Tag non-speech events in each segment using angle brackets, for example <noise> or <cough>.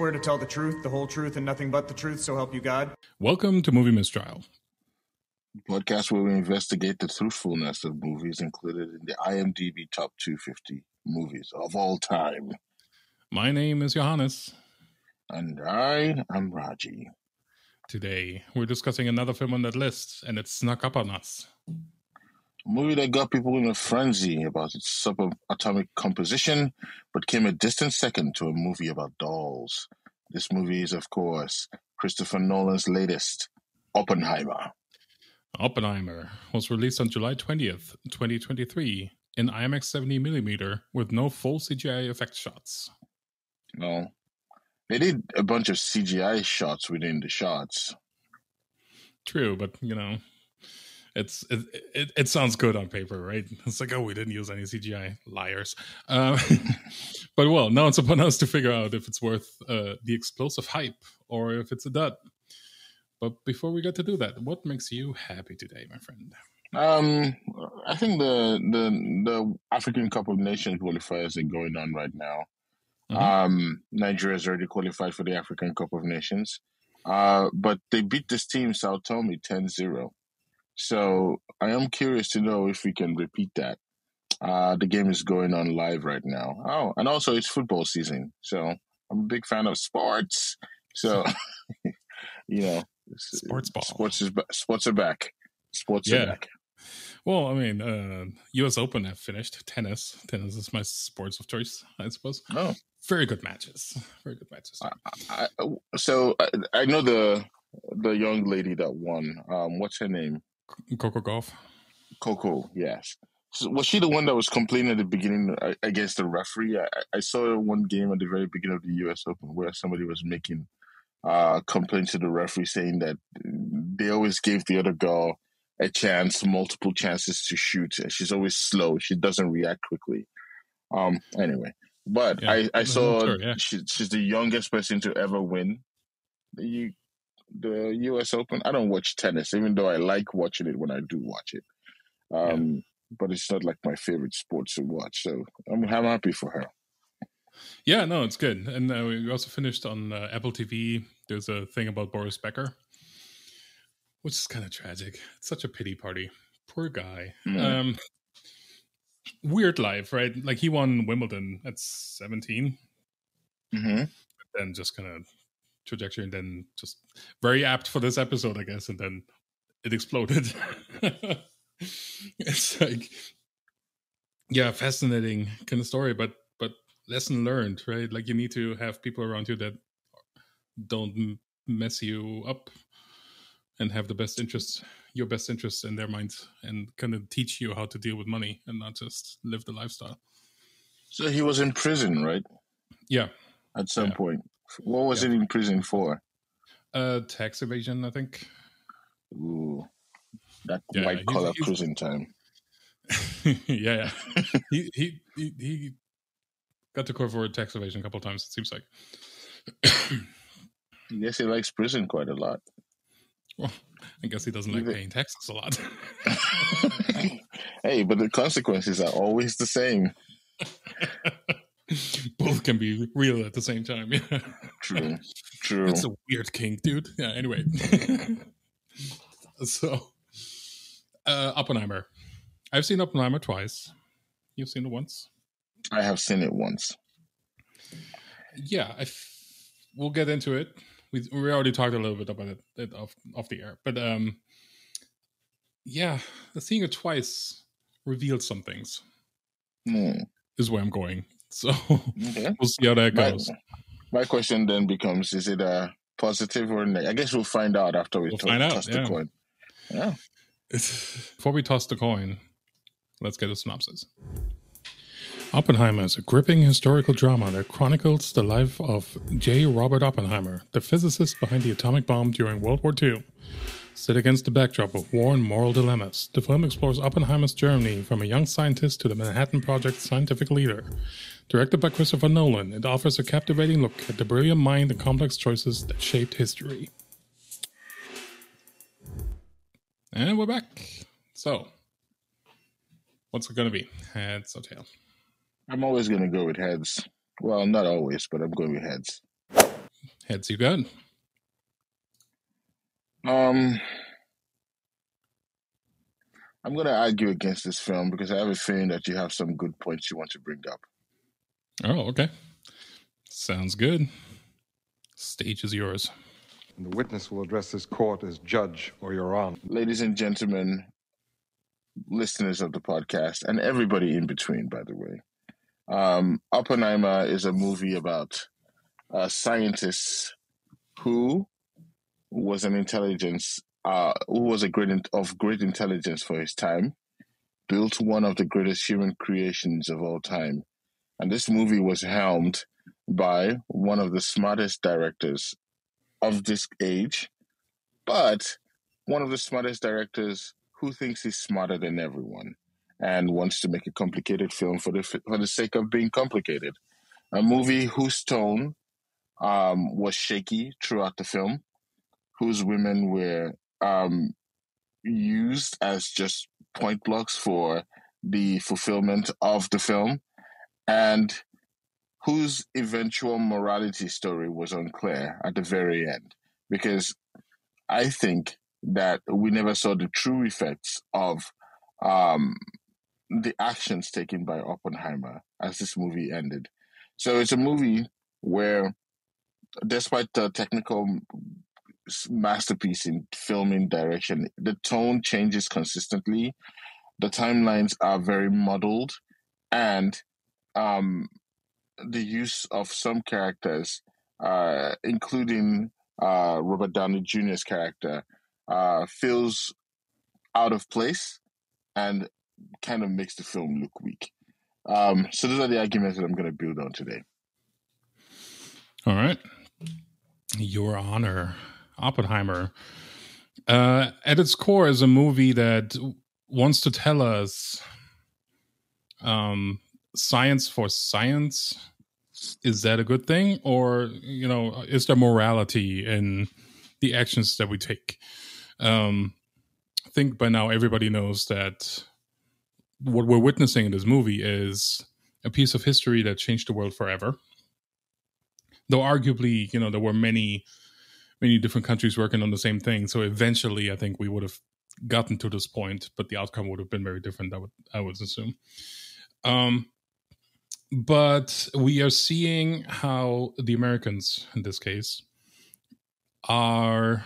swear to tell the truth, the whole truth, and nothing but the truth, so help you God? Welcome to Movie Mistrial. podcast where we investigate the truthfulness of movies included in the IMDb top 250 movies of all time. My name is Johannes. And I am Raji. Today, we're discussing another film on that list, and it snuck up on us. Movie that got people in a frenzy about its subatomic composition, but came a distant second to a movie about dolls. This movie is, of course, Christopher Nolan's latest, Oppenheimer. Oppenheimer was released on July 20th, 2023, in IMAX 70mm with no full CGI effect shots. No. They did a bunch of CGI shots within the shots. True, but you know, it's it, it, it sounds good on paper, right? <laughs> It's like, oh, we didn't use any CGI, liars. Um, <laughs> but well, now it's upon us to figure out if it's worth uh, the explosive hype or if it's a dud. But before we get to do that, what makes you happy today, my friend? Um, I think the the the African Cup of Nations qualifiers are going on right now. Mm-hmm. Um, Nigeria has already qualified for the African Cup of Nations, uh, but they beat this team, Sao Tome, 10-0. So I am curious to know if we can repeat that. Uh, the game is going on live right now. Oh, and also it's football season, so I'm a big fan of sports. So, <laughs> you know, sports ball, sports is sports are back. Sports yeah. are back. Well, I mean, uh, U.S. Open have finished. Tennis, tennis is my sports of choice, I suppose. Oh, very good matches. Very good matches. I, I, so I, I, know the the young lady that won. Um, what's her name? Coco Gauff. Coco, yes. So was she the one that was complaining at the beginning uh, against the referee? I, I saw one game at the very beginning of the U.S. Open where somebody was making uh, complaints to the referee saying that they always gave the other girl a chance, multiple chances to shoot. She's always slow. She doesn't react quickly. Um. Anyway, but yeah, I I saw sure, yeah. she, she's the youngest person to ever win the the U.S. Open. I don't watch tennis, even though I like watching it when I do watch it. Um. Yeah. But it's not like my favorite sport to watch, so I'm I'm happy for her. Yeah, no, it's good. And uh, we also finished on uh, Apple TV. There's a thing about Boris Becker which is kind of tragic. It's such a pity party. Poor guy. Mm. Um, weird life, right? Like he won Wimbledon at 17. Mm-hmm. And just kind of trajectory, and then just very apt for this episode, I guess. And then it exploded. <laughs> it's like, yeah, fascinating kind of story, but but lesson learned, right? Like you need to have people around you that don't mess you up and have the best interests your best interests in their minds and kind of teach you how to deal with money and not just live the lifestyle so he was in prison right yeah at some yeah. point what was yeah. it in prison for uh tax evasion i think Ooh, that yeah, white collar prison time <laughs> yeah, yeah. <laughs> he, he he he got to court for tax evasion a couple times it seems like I guess he likes prison quite a lot <laughs> well, I guess he doesn't like paying taxes a lot. hey, but the consequences are always the same. Both can be real at the same time. <laughs> Yeah. True. True. It's a weird kink, dude. Yeah, anyway. <laughs> so uh Oppenheimer. I've seen Oppenheimer twice. You've seen it once? I have seen it once. Yeah, I f- we'll get into it we we already talked a little bit about it, it off off the air, but um, yeah, seeing it twice revealed some things. Mm. Is where I'm going. <laughs> So okay. we'll see how that goes. My, my, question then becomes: Is it a positive or negative? I guess we'll find out after we we'll to- find out, toss yeah. the coin. Yeah. <sighs> Before we toss the coin, let's get a synopsis. Oppenheimer is a gripping historical drama that chronicles the life of J. Robert Oppenheimer, the physicist behind the atomic bomb during World War II. Set against the backdrop of war and moral dilemmas, the film explores Oppenheimer's journey from a young scientist to the Manhattan Project's scientific leader. Directed by Christopher Nolan, it offers a captivating look at the brilliant mind and complex choices that shaped history. And we're back. So, what's it going to be? Heads or tails? I'm always going to go with heads. Well, not always, but I'm going with heads. Heads you got? Um, I'm going to argue against this film because I have a feeling that you have some good points you want to bring up. Oh, okay. Sounds good. Stage is yours. The witness will address this court as judge or your honor. Ladies and gentlemen, listeners of the podcast, and everybody in between, by the way. Um, Oppenheimer is a movie about a scientist who was an intelligence, uh, who was a great in- of great intelligence for his time, built one of the greatest human creations of all time, and this movie was helmed by one of the smartest directors of this age, but one of the smartest directors who thinks he's smarter than everyone and wants to make a complicated film for the for the sake of being complicated. A movie whose tone um, was shaky throughout the film, whose women were um, used as just point blocks for the fulfillment of the film, and whose eventual morality story was unclear at the very end. Because I think that we never saw the true effects of um, the actions taken by Oppenheimer as this movie ended. So it's a movie where, despite the technical masterpiece in filming direction, the tone changes consistently. The timelines are very muddled, and um, the use of some characters, uh, including uh, Robert Downey Jr.'s character, uh, feels out of place and kind of makes the film look weak. Um, so those are the arguments that I'm going to build on today. All right. Your Honor, Oppenheimer. Uh, at its core is a movie that wants to tell us um, science for science. Is that a good thing? Or, you know, is there morality in the actions that we take? Um, I think by now everybody knows that what we're witnessing in this movie is a piece of history that changed the world forever. Though arguably, you know, there were many, many different countries working on the same thing. So eventually, I think we would have gotten to this point, but the outcome would have been very different. I would, I would assume. Um, but we are seeing how the Americans, in this case, are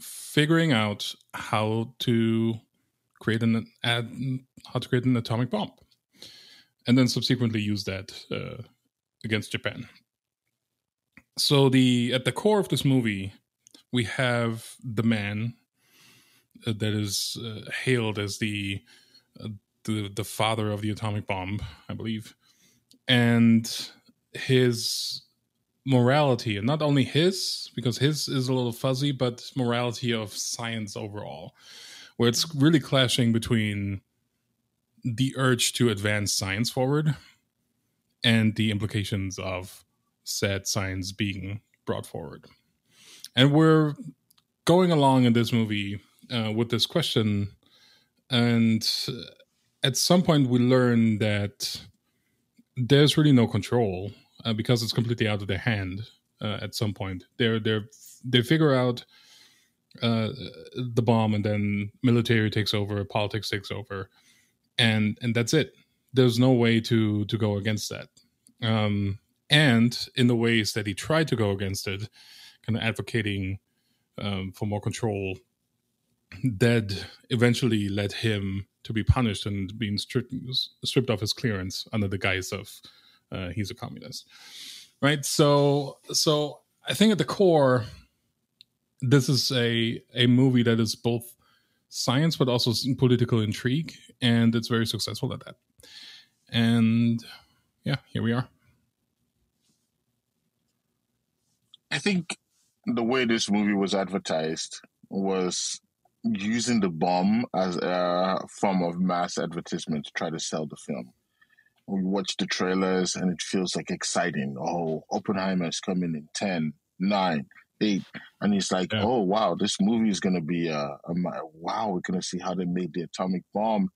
figuring out how to create an ad, how to create an atomic bomb, and then subsequently use that uh, against Japan. So the at the core of this movie, we have the man uh, that is uh, hailed as the uh, the the father of the atomic bomb, I believe, and his morality and not only his because his is a little fuzzy but morality of science overall where it's really clashing between the urge to advance science forward and the implications of said science being brought forward. And we're going along in this movie uh, with this question and at some point we learn that there's really no control uh, because it's completely out of their hand. Uh, at some point, they're they're they figure out uh, the bomb, and then military takes over, politics takes over, and and that's it. There's no way to to go against that. Um, and in the ways that he tried to go against it, kind of advocating um, for more control, that eventually led him to be punished and being stripped, stripped of his clearance under the guise of uh, he's a communist, right? So, so I think at the core, this is a a movie that is both science but also political intrigue, and it's very successful at that. And yeah, here we are. I think the way this movie was advertised was using the bomb as a form of mass advertisement to try to sell the film we watch the trailers and it feels like exciting. Oh, Oppenheimer is coming in 10, 9, 8. And it's like, yeah. oh, wow, this movie is going to be a, a, wow, we're going to see how they made the atomic bomb.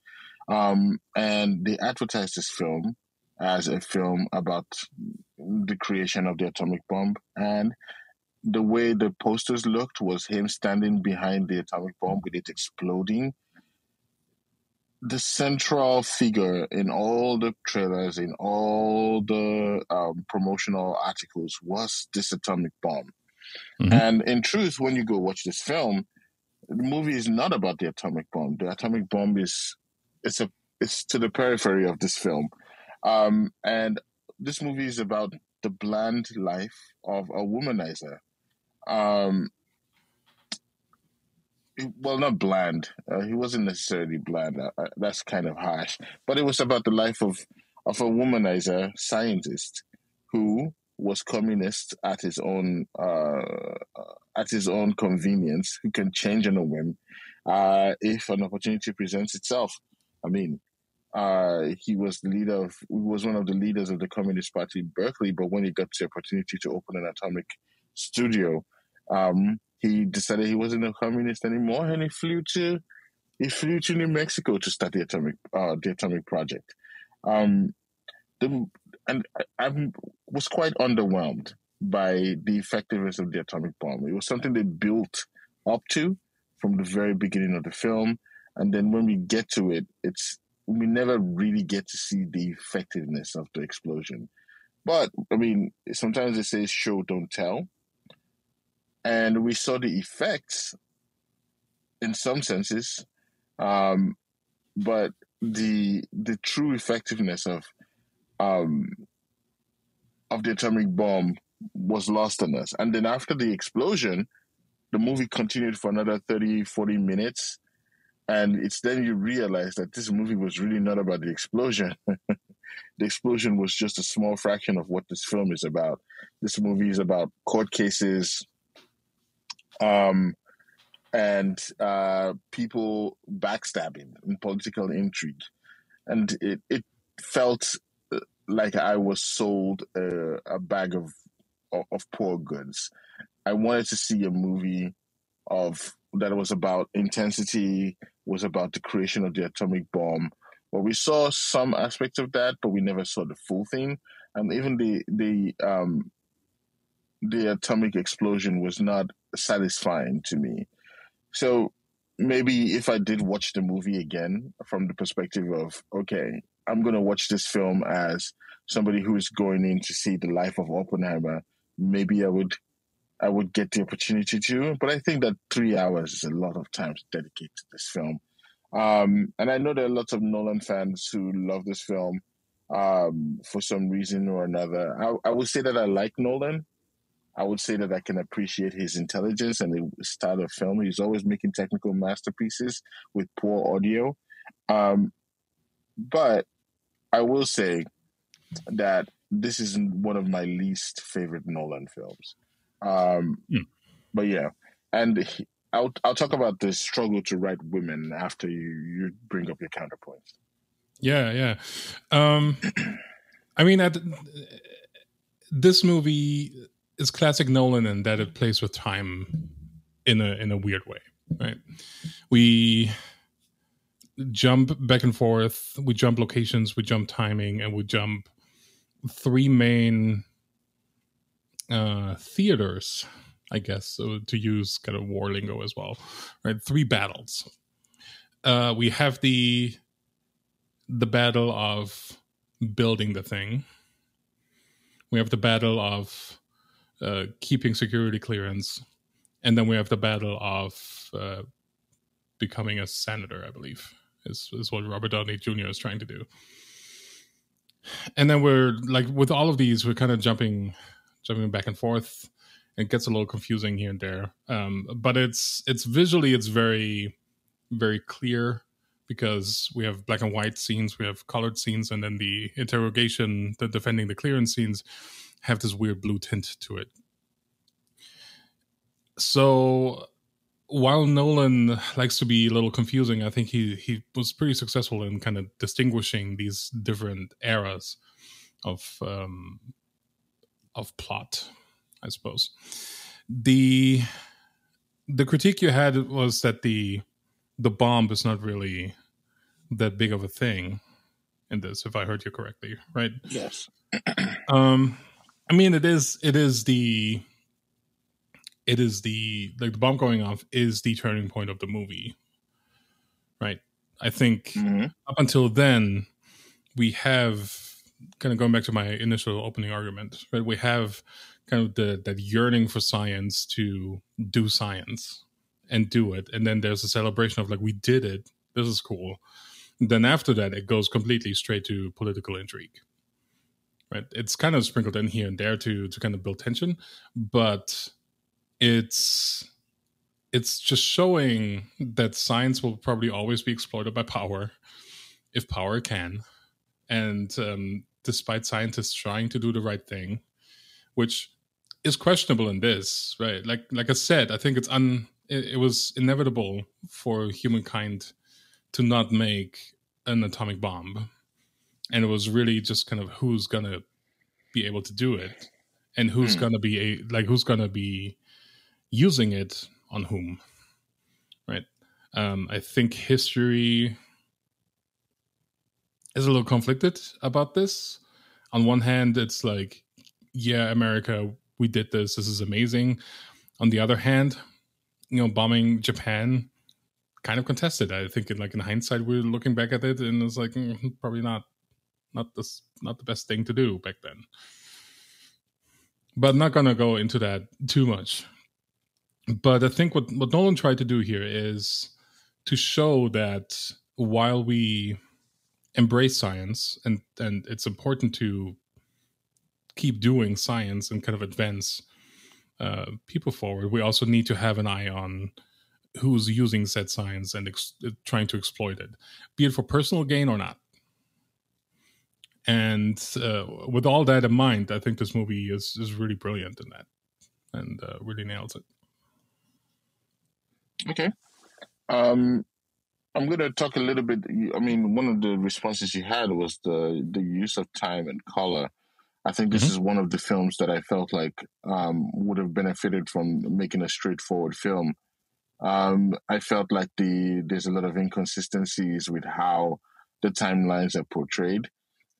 Um, and they advertised this film as a film about the creation of the atomic bomb. And the way the posters looked was him standing behind the atomic bomb with it exploding. The central figure in all the trailers, in all the um, promotional articles, was this atomic bomb. Mm-hmm. And in truth, when you go watch this film, the movie is not about the atomic bomb. The atomic bomb is it's a it's to the periphery of this film, um, and this movie is about the bland life of a womanizer. Um, well, not bland. Uh, he wasn't necessarily bland. Uh, uh, that's kind of harsh. But it was about the life of of a womanizer scientist who was communist at his own uh, at his own convenience, who can change on a whim uh, if an opportunity presents itself. I mean, uh, he was the leader of he was one of the leaders of the Communist Party in Berkeley, but when he got the opportunity to open an atomic studio, um, he decided he wasn't a communist anymore, and he flew to he flew to New Mexico to start the atomic uh, the atomic project. Um, the, and I, I was quite underwhelmed by the effectiveness of the atomic bomb. It was something they built up to from the very beginning of the film, and then when we get to it, it's we never really get to see the effectiveness of the explosion. But I mean, sometimes they say show don't tell, and we saw the effects in some senses, um, but the the true effectiveness of um, of the atomic bomb was lost on us. And then after the explosion, the movie continued for another 30, 40 minutes. And it's then you realize that this movie was really not about the explosion. <laughs> the explosion was just a small fraction of what this film is about. This movie is about court cases, um, and uh, people backstabbing and political intrigue. And it, it felt like I was sold a, a bag of, of, of poor goods. I wanted to see a movie of that was about intensity, was about the creation of the atomic bomb. Well, we saw some aspects of that, but we never saw the full thing. And even the the um, the atomic explosion was not satisfying to me. So maybe if I did watch the movie again from the perspective of okay, I'm going to watch this film as somebody who is going in to see the life of Oppenheimer, maybe I would I would get the opportunity to. But I think that three hours is a lot of time to dedicate to this film. Um, and I know there are lots of Nolan fans who love this film um, for some reason or another. I, I would say that I like Nolan. I would say that I can appreciate his intelligence and the style of film. He's always making technical masterpieces with poor audio. Um, but I will say that this is one of my least favorite Nolan films. Um, mm. But yeah, and he, I'll I'll talk about the struggle to write women after you you bring up your counterpoints. Yeah, yeah. Um, <clears throat> I mean, at, this movie is classic Nolan in that it plays with time in a in a weird way, right? We jump back and forth. We jump locations, we jump timing, and we jump three main uh, theaters, I guess, so to use kind of war lingo as well, right? Three battles. Uh, we have the the battle of building the thing. We have the battle of uh, keeping security clearance, and then we have the battle of uh, becoming a senator, I believe is is what Robert Downey Jr. is trying to do. And then we're like with all of these, we're kind of jumping jumping back and forth. It gets a little confusing here and there, um, but it's it's visually it's very very clear because we have black and white scenes, we have colored scenes, and then the interrogation, the defending the clearance scenes have this weird blue tint to it. So while Nolan likes to be a little confusing, I think he he was pretty successful in kind of distinguishing these different eras of um, of plot, I suppose. The the critique you had was that the the bomb is not really that big of a thing in this, if I heard you correctly, right? Yes. um, I mean, it is it is the it is the like the bomb going off is the turning point of the movie right? I think Mhm. up until then we have kind of going back to my initial opening argument right? We have kind of the that yearning for science to do science and do it. And then there's a celebration of like we did it. This is cool. Then after that it goes completely straight to political intrigue right? It's kind of sprinkled in here and there to to kind of build tension but it's it's just showing that science will probably always be exploited by power if power can. And um, despite scientists trying to do the right thing which is questionable in this right? Like like i said i think it's un it, it was inevitable for humankind to not make an atomic bomb and it was really just kind of who's gonna be able to do it and who's Hmm. gonna be a like who's gonna be using it on whom right? Um i think history is a little conflicted about this. On one hand it's like yeah america we did this this is amazing. On the other hand you know bombing japan kind of contested. I think in like in hindsight we're looking back at it and it's like mm, probably not not this not the best thing to do back then. But not gonna go into that too much. But i think what what nolan tried to do here is to show that while we embrace science and and it's important to keep doing science and kind of advance uh, people forward we also need to have an eye on who's using said science and ex- trying to exploit it be it for personal gain or not and uh, with all that in mind i think this movie is is really brilliant in that and uh, really nails it Okay. Um, I'm going to talk a little bit. I mean, one of the responses you had was the the use of time and color. I think this Mhm. is one of the films that I felt like um, would have benefited from making a straightforward film. Um, I felt like the there's a lot of inconsistencies with how the timelines are portrayed,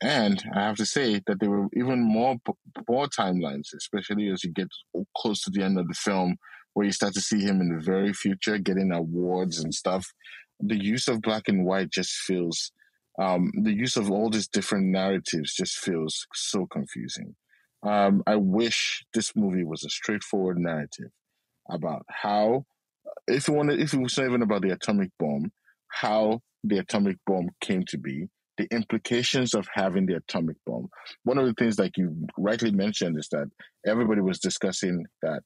and I have to say that there were even more more timelines, especially as you get close to the end of the film, where you start to see him in the very future getting awards and stuff. The use of black and white just feels, um, the use of all these different narratives just feels so confusing. Um, I wish this movie was a straightforward narrative about how, if you wanted, if it was not even about the atomic bomb, how the atomic bomb came to be, the implications of having the atomic bomb. One of the things, like you rightly mentioned, is that everybody was discussing that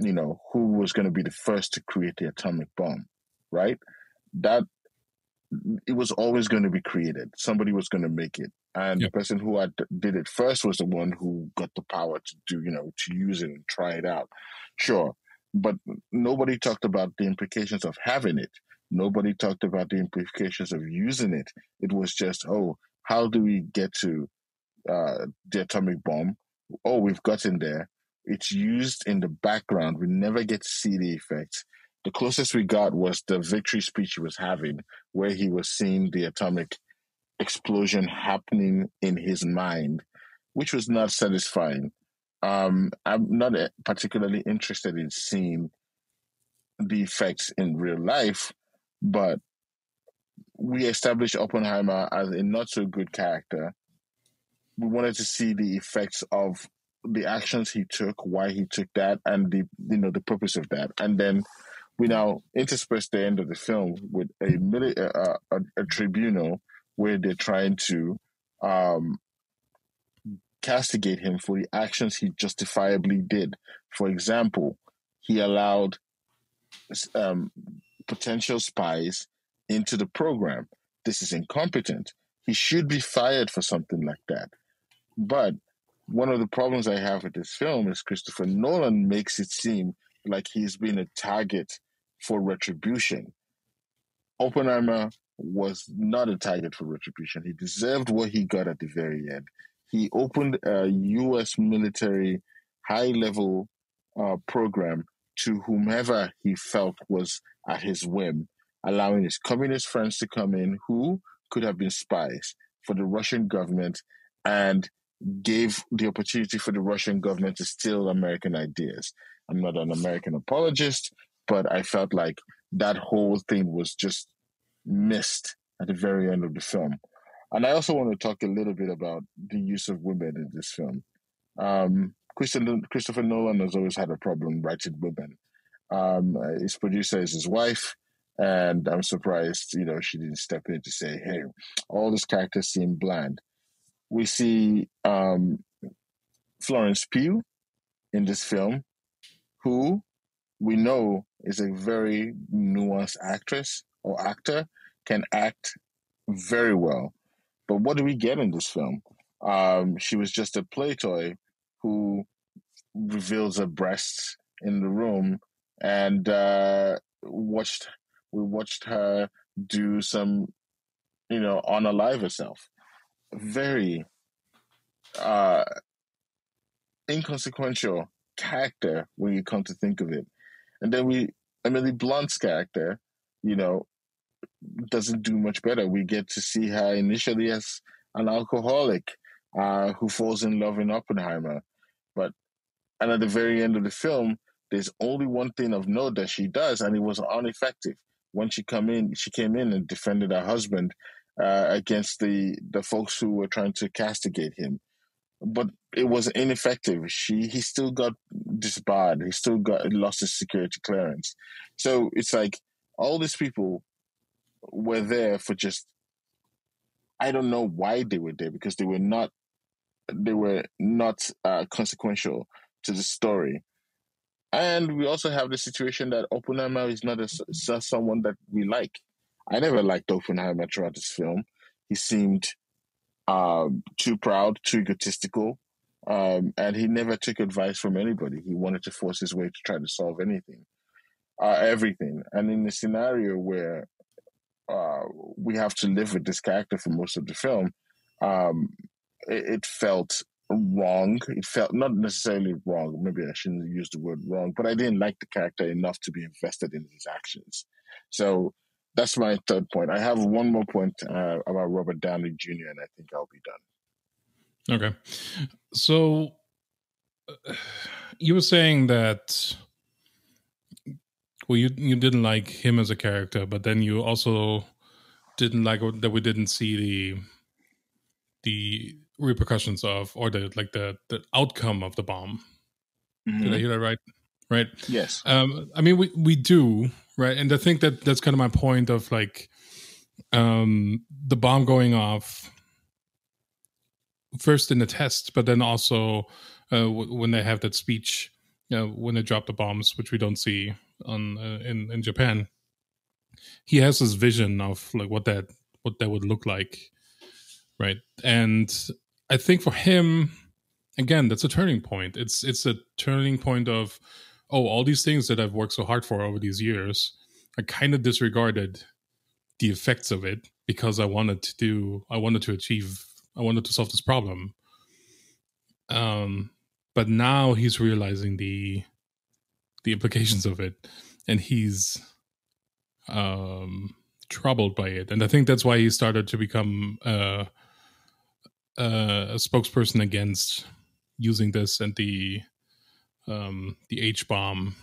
you know, who was going to be the first to create the atomic bomb, right? That it was always going to be created. Somebody was going to make it. And Yeah. the person who had, did it first was the one who got the power to do, you know, to use it and try it out. Sure. But nobody talked about the implications of having it. Nobody talked about the implications of using it. It was just, oh, how do we get to uh, the atomic bomb? Oh, we've gotten there it's used in the background. We never get to see the effects. The closest we got was the victory speech he was having, where he was seeing the atomic explosion happening in his mind, which was not satisfying. Um, I'm not particularly interested in seeing the effects in real life, but we established Oppenheimer as a not so good character. We wanted to see the effects of the actions he took, why he took that, and the you know the purpose of that, and then we now intersperse the end of the film with a mili- uh, a, a tribunal where they're trying to um, castigate him for the actions he justifiably did. For example, he allowed um, potential spies into the program. This is incompetent. He should be fired for something like that. But one of the problems I have with this film is Christopher Nolan makes it seem like he's been a target for retribution. Oppenheimer was not a target for retribution. He deserved what he got at the very end. He opened a U.S. military high level uh, program to whomever he felt was at his whim, allowing his communist friends to come in who could have been spies for the Russian government and gave the opportunity for the Russian government to steal American ideas. I'm not an American apologist, but I felt like that whole thing was just missed at the very end of the film. And I also want to talk a little bit about the use of women in this film. Um, Christopher Nolan has always had a problem writing women. Um, his producer is his wife, and I'm surprised, you know, she didn't step in to say, "Hey, all these characters seem bland." We see um, Florence Pugh in this film, who we know is a very nuanced actress or actor, can act very well. But what do we get in this film? Um, she was just a play toy who reveals her breasts in the room and uh, watched we watched her do some you know unalive herself. Very uh inconsequential character when you come to think of it. And then we emily blunt's character you know doesn't do much better. We get to see her initially as an alcoholic uh, who falls in love in oppenheimer. But and at the very end of the film, there's only one thing of note that she does, and it was ineffective. When she come in, she came in and defended her husband uh, against the the folks who were trying to castigate him, but it was ineffective. She he still got disbarred. He still got lost his security clearance. So it's like all these people were there for just I don't know why they were there because they were not they were not uh, consequential to the story. And we also have the situation that Oppenheimer is not a, someone that we like. I never liked Oppenheimer throughout this film. He seemed um, too proud, too egotistical, um, and he never took advice from anybody. He wanted to force his way to try to solve anything, uh, everything. And in a scenario where uh, we have to live with this character for most of the film, um, it, it, felt wrong. It felt not necessarily wrong. Maybe I shouldn't use the word wrong, but I didn't like the character enough to be invested in his actions. So that's my third point. I have one more point uh, about Robert Downey Jr., and I think I'll be done. Okay. So uh, you were saying that well, you you didn't like him as a character, but then you also didn't like that we didn't see the the repercussions of or the like the the outcome of the bomb. Mm-hmm. Did I mm-hmm. hear that right? Right. Yes. Um, I mean, we we do right, and I think that that's kind of my point of like um, the bomb going off first in the test, but then also uh, w- when they have that speech you know, when they drop the bombs, which we don't see on uh, in in Japan. He has this vision of like what that what that would look like, right? And I think for him, again, that's a turning point. It's it's a turning point of, oh, all these things that I've worked so hard for over these years, I kind of disregarded the effects of it because I wanted to do, I wanted to achieve, I wanted to solve this problem. Um, but now he's realizing the the implications of it, and he's um troubled by it, and I think that's why he started to become uh uh, a spokesperson against using this and the um, the H bomb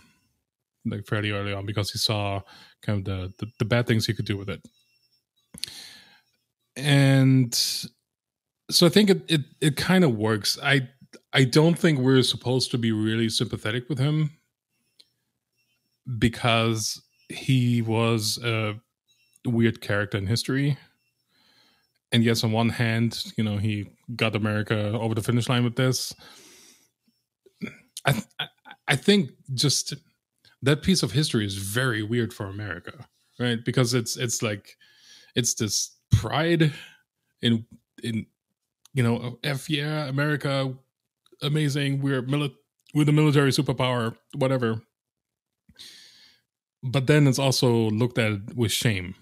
like fairly early on because he saw kind of the, the, the bad things he could do with it. And so I think it it, it kind of works. I I don't think we're supposed to be really sympathetic with him because he was a weird character in history and yes, on one hand, you know, he got America over the finish line with this. I I think just that piece of history is very weird for America, right? Because it's it's like it's this pride in in you know, oh, f yeah, America, amazing. We're mili- we're the military superpower, whatever. But then it's also looked at with shame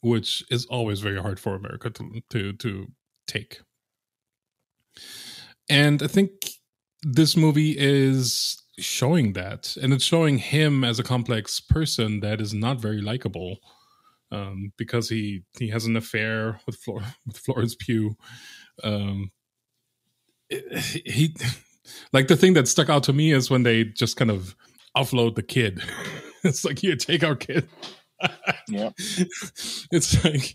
which is always very hard for America to to to take. And I think this movie is showing that, and it's showing him as a complex person that is not very likable, um, because he he has an affair with Flor- <laughs> with Florence Pugh, um, <sighs> he <laughs> like the thing that stuck out to me is when they just kind of offload the kid. <laughs> it's like here, take our kid. Yeah. <laughs> It's like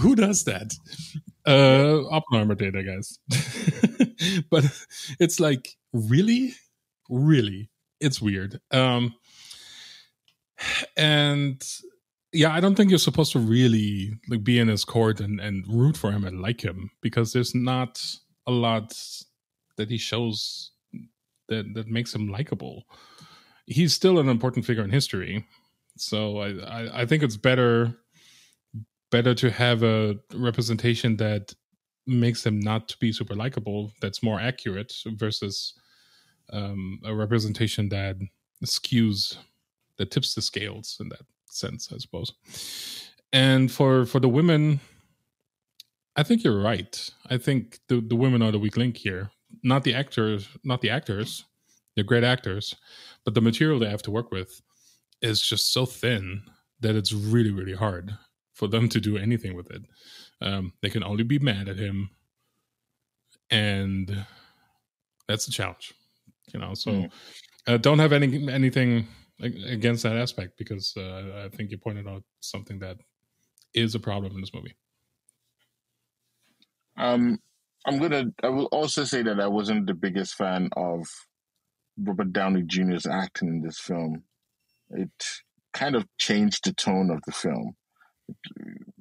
who does that? Uh Oppenheimer did, I guess. <laughs> but it's like really, really, it's weird. Um and yeah, I don't think you're supposed to really like be in his court and, and root for him and like him because there's not a lot that he shows that that makes him likable. He's still an important figure in history, so I, I, I think it's better better to have a representation that makes them not to be super likable. That's more accurate versus um, a representation that skews that tips the scales in that sense, I suppose. And for for the women, I think you're right. I think the the women are the weak link here. Not the actors, not the actors. They're great actors, but the material they have to work with is just so thin that it's really really hard for them to do anything with it. Um, they can only be mad at him, and that's a challenge. You know, so mm. uh, don't have any anything against that aspect because uh, I think you pointed out something that is a problem in this movie. Um, I'm gonna. I will also say that I wasn't the biggest fan of Robert Downey Jr.'s acting in this film. It kind of changed the tone of the film.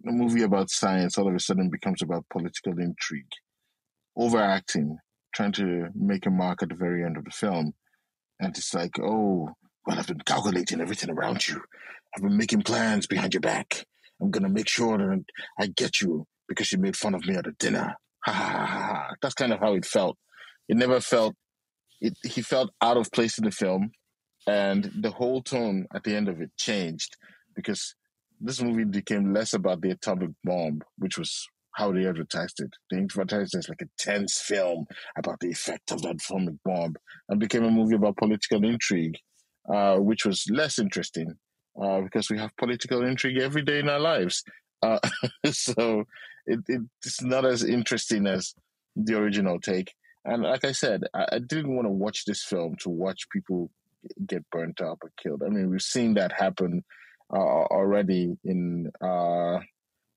A movie about science all of a sudden becomes about political intrigue, overacting, trying to make a mark at the very end of the film, and it's like, oh, well, I've been calculating everything around you. I've been making plans behind your back. I'm gonna make sure that I get you because you made fun of me at a dinner. Ha ha ha ha. That's kind of how it felt. It never felt. It, he felt out of place in the film, and the whole tone at the end of it changed because this movie became less about the atomic bomb, which was how they advertised it. They advertised it as like a tense film about the effect of that atomic bomb, and became a movie about political intrigue uh, which was less interesting uh, because we have political intrigue every day in our lives. Uh, <laughs> so it, it's not as interesting as the original take. And like I said, I, I didn't want to watch this film to watch people get burnt up or killed. I mean, we've seen that happen uh, already in uh,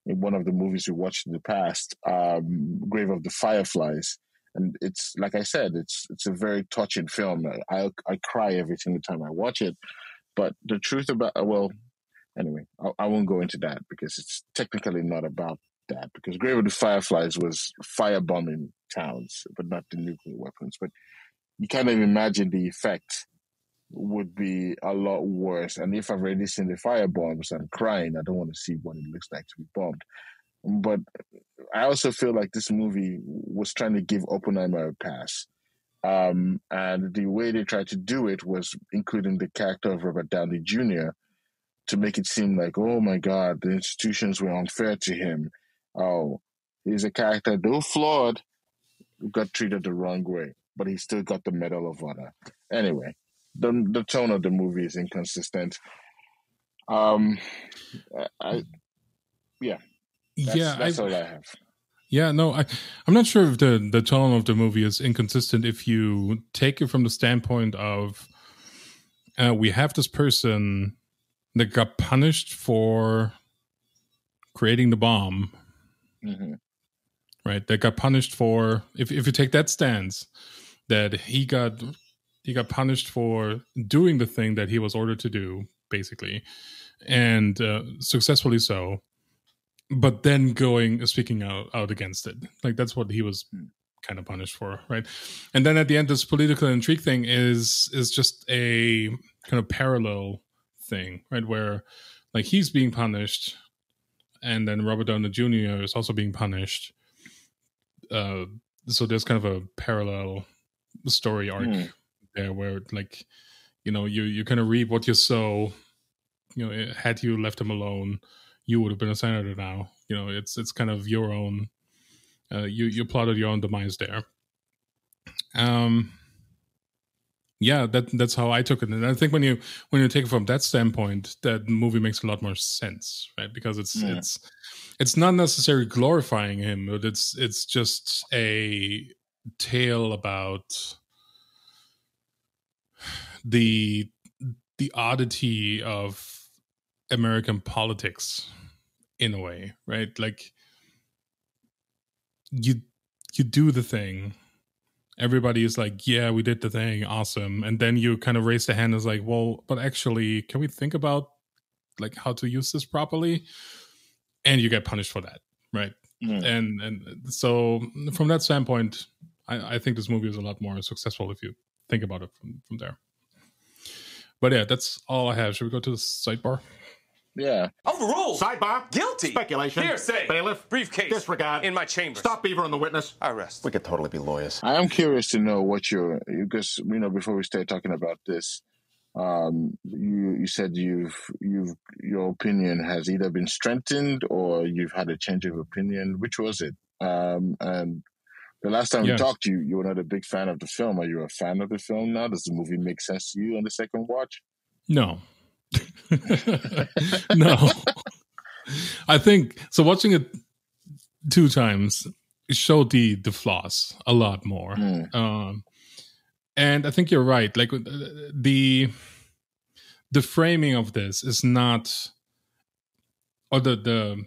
in one of the movies we watched in the past, um, Grave of the Fireflies and it's like I said, it's it's a very touching film. I I cry every single time I watch it. But the truth about well, anyway, I, I won't go into that because it's technically not about that. Because Grave of the Fireflies was firebombing towns, but not the nuclear weapons. But you kind of imagine the effect would be a lot worse. And if I've already seen the firebombs and crying, I don't want to see what it looks like to be bombed. But I also feel like this movie was trying to give Oppenheimer a pass. Um, and the way they tried to do it was including the character of Robert Downey Jr. to make it seem like, oh my God, the institutions were unfair to him. Oh, he's a character, though flawed, got treated the wrong way, but he still got the Medal of Honor. Anyway, the the tone of the movie is inconsistent. Um, I, yeah, that's, yeah, that's I, all I have. Yeah, no, I, I'm not sure if the the tone of the movie is inconsistent if you take it from the standpoint of uh, we have this person that got punished for creating the bomb, mm-hmm. right? That got punished for if if you take that stance that he got he got punished for doing the thing that he was ordered to do, basically, and uh, successfully so but then going speaking out out against it like that's what he was hmm. kind of punished for right and then at the end this political intrigue thing is is just a kind of parallel thing right where like he's being punished and then robert downey jr is also being punished uh so there's kind of a parallel story arc mm. There where like you know you you kind of reap what you sow you know had you left him alone you would have been a senator now. You know, it's it's kind of your own. Uh, you you plotted your own demise there. Um. Yeah, that that's how I took it, and I think when you when you take it from that standpoint, that movie makes a lot more sense, right? Because it's yeah. it's it's not necessarily glorifying him, but it's it's just a tale about the the oddity of American politics in a way, right? Like you you do the thing. Everybody is like, "Yeah, we did the thing, awesome," and then you kind of raise the hand. and Is like, "Well, but actually, can we think about like how to use this properly?" And you get punished for that, right? Mm. And and so from that standpoint, I, I think this movie is a lot more successful if you think about it from from there. But yeah, that's all I have. Should we go to the sidebar? Yeah. Overruled. Sidebar. Guilty. Speculation. Hearsay. Bailiff. Briefcase. Disregard. In my chambers. Stop Beaver on the witness. I rest. We could totally be lawyers. I am curious to know what your you because you know before we start talking about this, um, you you said you've you've your opinion has either been strengthened or you've had a change of opinion. Which was it? Um, and the last time we talked to you you were not a big fan of the film. Are you a fan of the film now? Does the movie make sense to you on the second watch? No. <laughs> no. I think so watching it two times showed the the flaws a lot more. Mm. Um and I think you're right. Like uh, the the framing of this is not or the the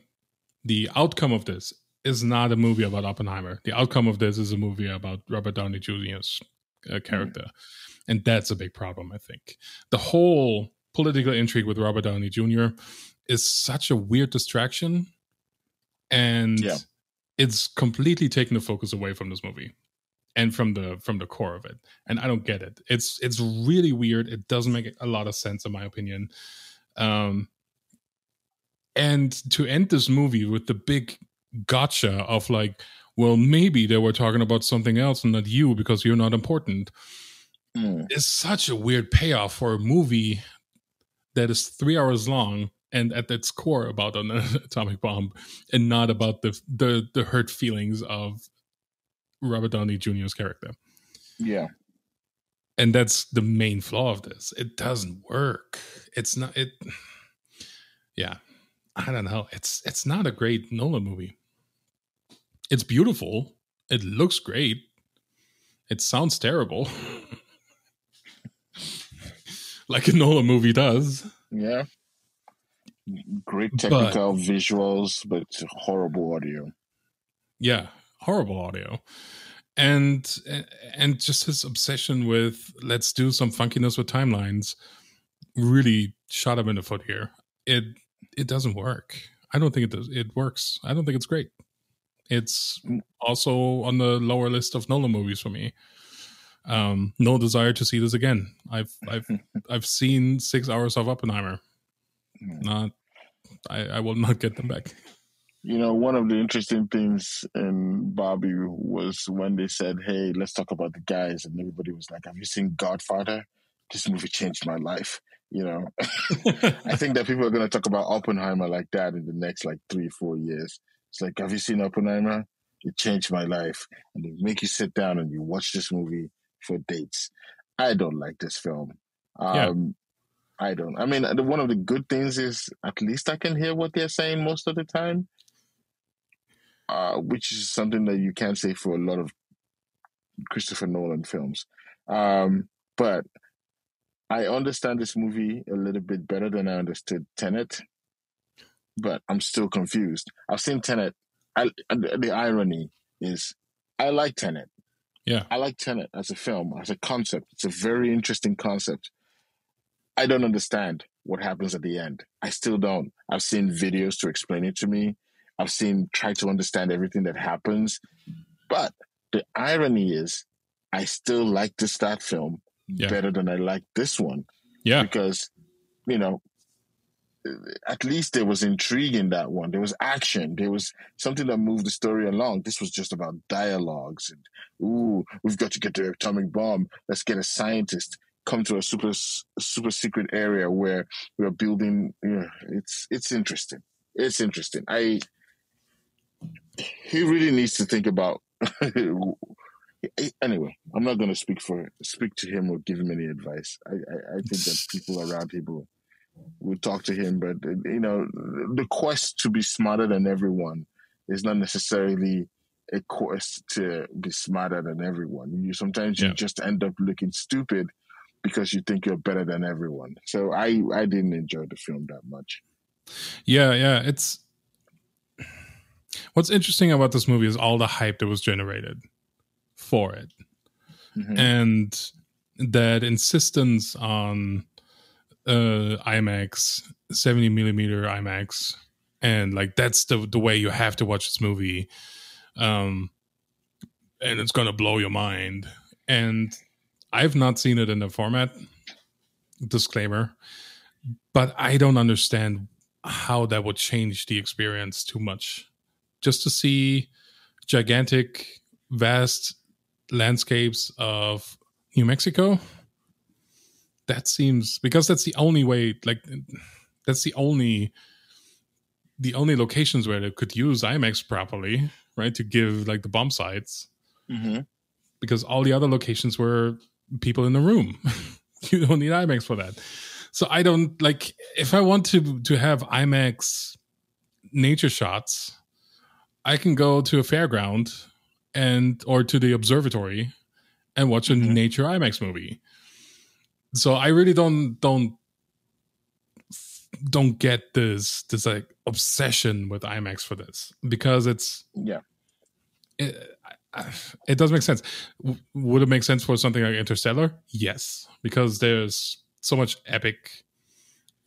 the outcome of this is not a movie about Oppenheimer. The outcome of this is a movie about Robert Downey Jr.'s uh, character. And that's a big problem, I think. The whole political intrigue with Robert Downey Jr. is such a weird distraction. And Yeah. it's completely taken the focus away from this movie and from the from the core of it. And I don't get it. It's it's really weird. It doesn't make a lot of sense in my opinion. Um and to end this movie with the big gotcha of like, well, maybe they were talking about something else and not you because you're not important Mm. is such a weird payoff for a movie that is three hours long and at its core about an <laughs> atomic bomb and not about the the, the hurt feelings of Robert Downey Jr.'s character. Yeah. And that's the main flaw of this. It doesn't work. It's not it yeah. I don't know. It's it's not a great Nolan movie. It's beautiful. It looks great. It sounds terrible. <laughs> like a Nolan movie does. Yeah. Great But- technical visuals, but horrible audio. Yeah, horrible audio. And and just his obsession with let's do some funkiness with timelines really shot him in the foot here. It it doesn't work. I don't think it does. It works. I don't think it's great. It's also on the lower list of Nolan movies for me. Um, no desire to see this again. I've I've <laughs> I've seen six hours of Oppenheimer. Not, I, I will not get them back. You know, one of the interesting things in Barbie was when they said, "Hey, let's talk about the guys," and everybody was like, "Have you seen Godfather? This movie changed my life." You know, <laughs> I think that people are going to talk about Oppenheimer like that in the next like three, four years. It's like, "Have you seen Oppenheimer? It changed my life," and they make you sit down and you watch this movie for dates. I don't like this film. Yeah. Um, I don't. I mean, one of the good things is at least I can hear what they're saying most of the time uh, which is something that you can't say for a lot of Christopher Nolan films. Um, but I understand this movie a little bit better than I understood Tenet, but I'm still confused. I've seen Tenet. I, the irony is, I like Tenet. Yeah. I like Tenet as a film, as a concept. It's a very interesting concept. I don't understand what happens at the end. I still don't. I've seen videos to explain it to me. I've seen try to understand everything that happens. But the irony is, I still like this that film Yeah. better than I like this one Yeah. because, you know, at least there was intrigue in that one. There was action. There was something that moved the story along. This was just about dialogues and, ooh, we've got to get the atomic bomb. Let's get a scientist come to a super super secret area where we're building. Yeah, it's it's interesting. It's interesting. I he really needs to think about. <laughs> anyway, I'm not going to speak for speak to him or give him any advice. I, I, I think that people around him will, will talk to him, but you know, the quest to be smarter than everyone is not necessarily a quest to be smarter than everyone. You sometimes you just end up looking stupid because you think you're better than everyone. So I I didn't enjoy the film that much. Yeah, yeah. It's what's interesting about this movie is all the hype that was generated for it, Mhm. and that insistence on uh IMAX, seventy millimeter IMAX, and like that's the the way you have to watch this movie, um, and it's gonna blow your mind. And I've not seen it in the format. Disclaimer, but I don't understand how that would change the experience too much. Just to see gigantic, vast landscapes of New Mexico, that seems because that's the only way. Like that's the only the only locations where they could use IMAX properly, right? To give like the bomb sites Mhm. because all the other locations were people in the room. <laughs> you don't need IMAX for that. So I don't like if I want to to have IMAX nature shots, I can go to a fairground and or to the observatory and watch a Mhm. nature IMAX movie. So I really don't don't don't get this this like obsession with IMAX for this because it's Yeah. Eh, it, it does make sense. W- Would it make sense for something like Interstellar? Yes, because there's so much epic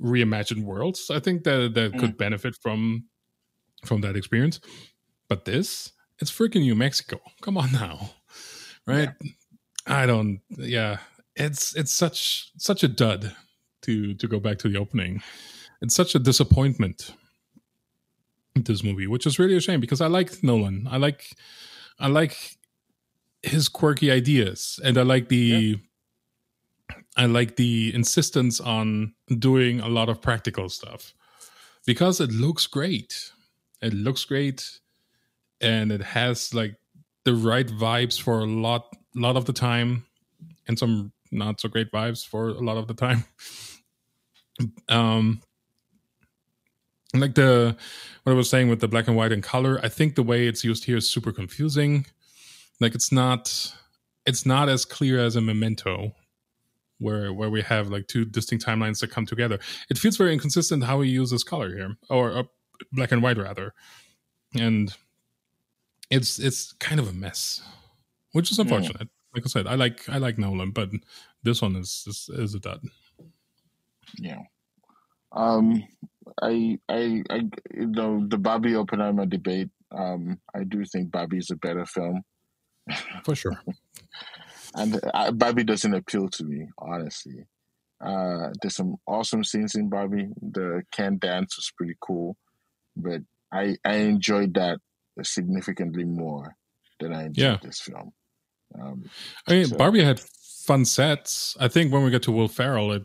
reimagined worlds. I think that that mm. could benefit from from that experience. But this, it's freaking New Mexico. Come on now, right? I don't. Yeah, it's it's such such a dud to to go back to the opening. It's such a disappointment. This movie, which is really a shame because I like Nolan. I like I like his quirky ideas, and I like the I like the insistence on doing a lot of practical stuff because it looks great. It looks great, and it has like the right vibes for a lot lot of the time, and some not so great vibes for a lot of the time. <laughs> Um, like the what I was saying with the black and white and color, I think the way it's used here is super confusing. Like it's not it's not as clear as a memento where where we have like two distinct timelines that come together. It feels very inconsistent how he uses color here, or uh, black and white rather, and it's it's kind of a mess, which is unfortunate. Like I said, I like I like Nolan, but this one is is, is a dud. Yeah. Um, I, I, I, you know, the Barbie Oppenheimer debate. Um, I do think Barbie is a better film, For sure. <laughs> and uh, Barbie doesn't appeal to me honestly. Uh, there's some awesome scenes in Barbie. The Ken dance was pretty cool, but I, I enjoyed that significantly more than I enjoyed Yeah. this film. Um, I mean, So- Barbie had fun sets. I think when we get to Will Ferrell, it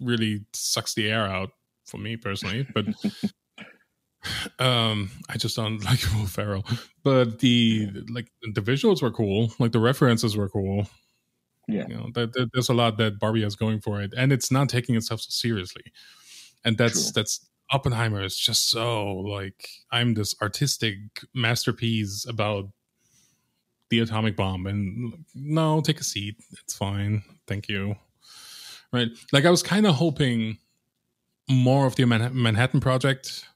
really sucks the air out for me personally. But <laughs> um, I just don't <laughs> like Will Ferrell. But the like the visuals were cool. Like the references were cool. Yeah. you know, there, there- there's a lot that Barbie has going for it, and it's not taking itself so seriously. And that's True. that's Oppenheimer is just so like I'm this artistic masterpiece about the atomic bomb and no take a seat. It's fine. Thank you. Right? Like i was kind of hoping more of the Manha- manhattan project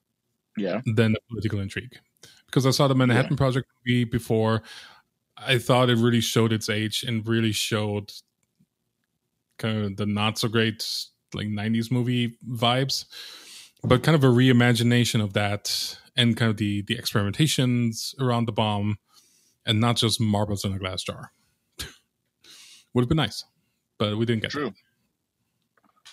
yeah, than the political intrigue. Because i saw the manhattan project movie before. I thought it really showed its age and really showed kind of the not so great like 90s movie vibes. But kind of a reimagination of that and kind of the the experimentations around the bomb and not just marbles in a glass jar <laughs> would have been nice but we didn't get true.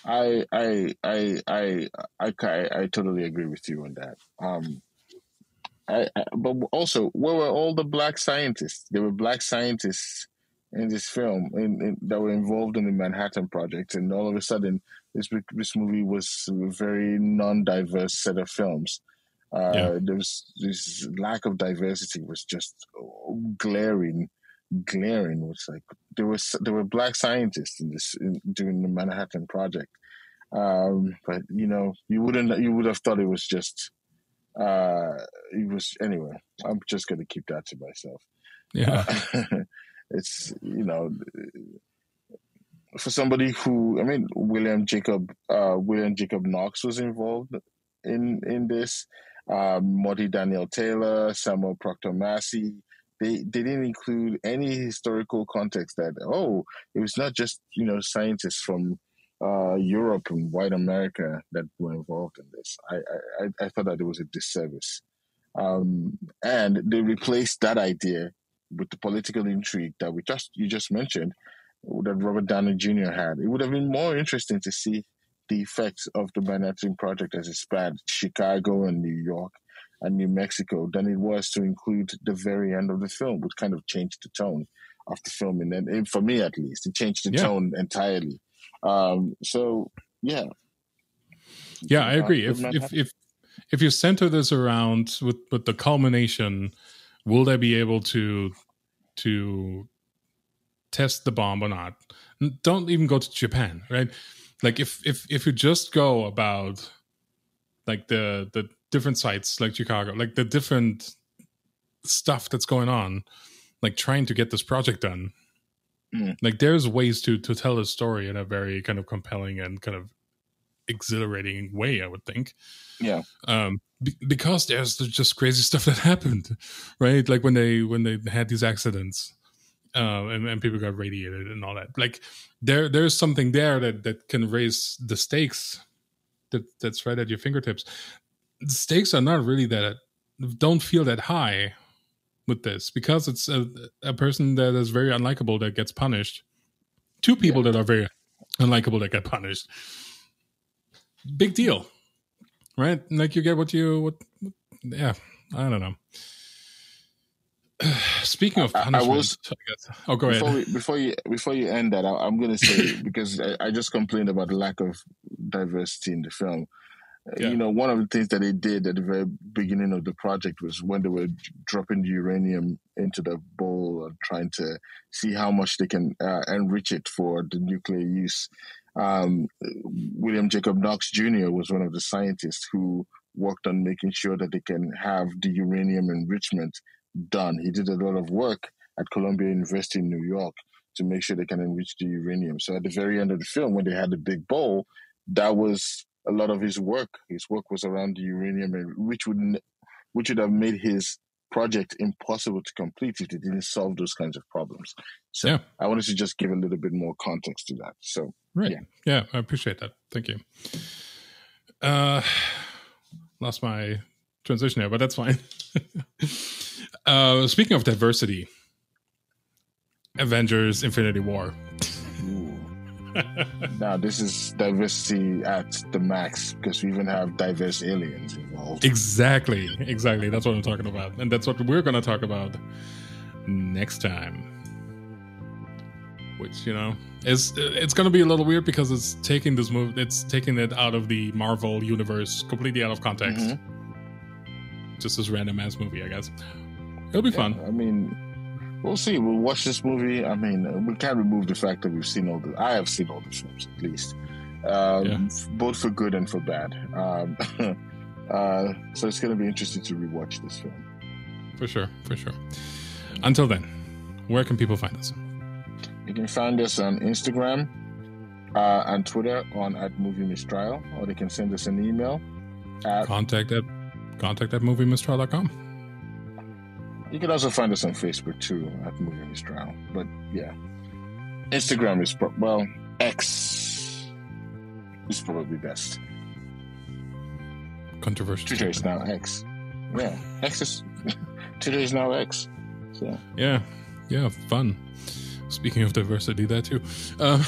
I, I, I, I, I, I, I totally agree with you on that. Um, I, I, but also, where were all the black scientists? There were black scientists in this film in, in, that were involved in the Manhattan Project, and all of a sudden, this this movie was a very non-diverse set of films. Uh, Yeah. There was this lack of diversity was just glaring, glaring. It was like there was there were black scientists in this in, during the Manhattan Project, um, but you know you wouldn't you would have thought it was just Uh, it was anyway. I'm just gonna keep that to myself. Yeah. Uh, <laughs> it's you know for somebody who I mean William Jacob uh, William Jacob Knox was involved in in this. Um, Moddie Daniel Taylor, Samuel Proctor Massie. They they didn't include any historical context that oh it was not just you know scientists from uh, Europe and white America that were involved in this. I I, I thought that it was a disservice, um, and they replaced that idea with the political intrigue that we just you just mentioned that Robert Downey Jr. had. It would have been more interesting to see the effects of the Manhattan Project as it spanned Chicago and New York and New Mexico than it was to include the very end of the film, which kind of changed the tone of the film. And then, for me at least, it changed the Yeah. tone entirely. Um, so, yeah. Yeah, I Uh, agree. If if if if you center this around with with the culmination, will they be able to to test the bomb or not? Don't even go to Japan, right? Like if if if you just go about like the the different sites like Chicago, like the different stuff that's going on, like trying to get this project done. Mm. Like there's ways to to tell a story in a very kind of compelling and kind of exhilarating way, I would think Yeah. um be- because there's just crazy stuff that <laughs> happened right like when they when they had these accidents uh, and, and people got radiated and all that. Like there there's something there that that can raise the stakes that that's right at your fingertips. The stakes are not really that don't feel that high with this because it's a, a person that is very unlikable that gets punished. Two people that are very unlikable that get punished. Big deal right? Like you get what you what yeah, I don't know. <sighs> Speaking of I- I punishment, I, was- guess. Oh, go before ahead. we before you before you end that, I, I'm going to say <laughs> because I, I just complained about the lack of diversity in the film. Uh, Yeah. You know, one of the things that they did at the very beginning of the project was when they were dropping the uranium into the bowl and trying to see how much they can uh, enrich it for the nuclear use. Um, William Jacob Knox Jr. was one of the scientists who worked on making sure that they can have the uranium enrichment done. He did a lot of work at Columbia University in New York to make sure they can enrich the uranium. So at the very end of the film, when they had the big bowl, that was a lot of his work. His work was around the uranium, which would which would have made his project impossible to complete if they didn't solve those kinds of problems. So Yeah. I wanted to just give a little bit more context to that. So Right. yeah. Yeah. I appreciate that. Thank you. Uh, <sighs> lost my transition here, but that's fine. <laughs> uh, speaking of diversity, Avengers: Infinity War. <laughs> now this is diversity at the max because we even have diverse aliens involved. Exactly. Exactly. That's what I'm talking about, and that's what we're going to talk about next time. Which you know is it's going to be a little weird because it's taking this move, it's taking it out of the Marvel universe, completely out of context. Mhm. Just this random ass movie, I guess. It'll be fun. I mean, we'll see. We'll watch this movie. I mean, we can't remove the fact that we've seen all the. I have seen all the films at least, um, Yeah. both for good and for bad. Um, <laughs> uh, so it's going to be interesting to rewatch this film. For sure. For sure. Until then, where can people find us? You can find us on Instagram uh, and Twitter on at Movie Mistrial, or they can send us an email at. Contact at contact at moviemistrial.com. You can also find us on Facebook too at Movie Mistrial. But yeah, Instagram is pro- well X is probably best. Controversial. Twitter is now X. Yeah, X is <laughs> Twitter is now X. So Yeah, yeah, fun. Speaking of diversity, that too. Um,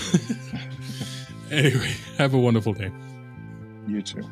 <laughs> anyway, have a wonderful day. you too.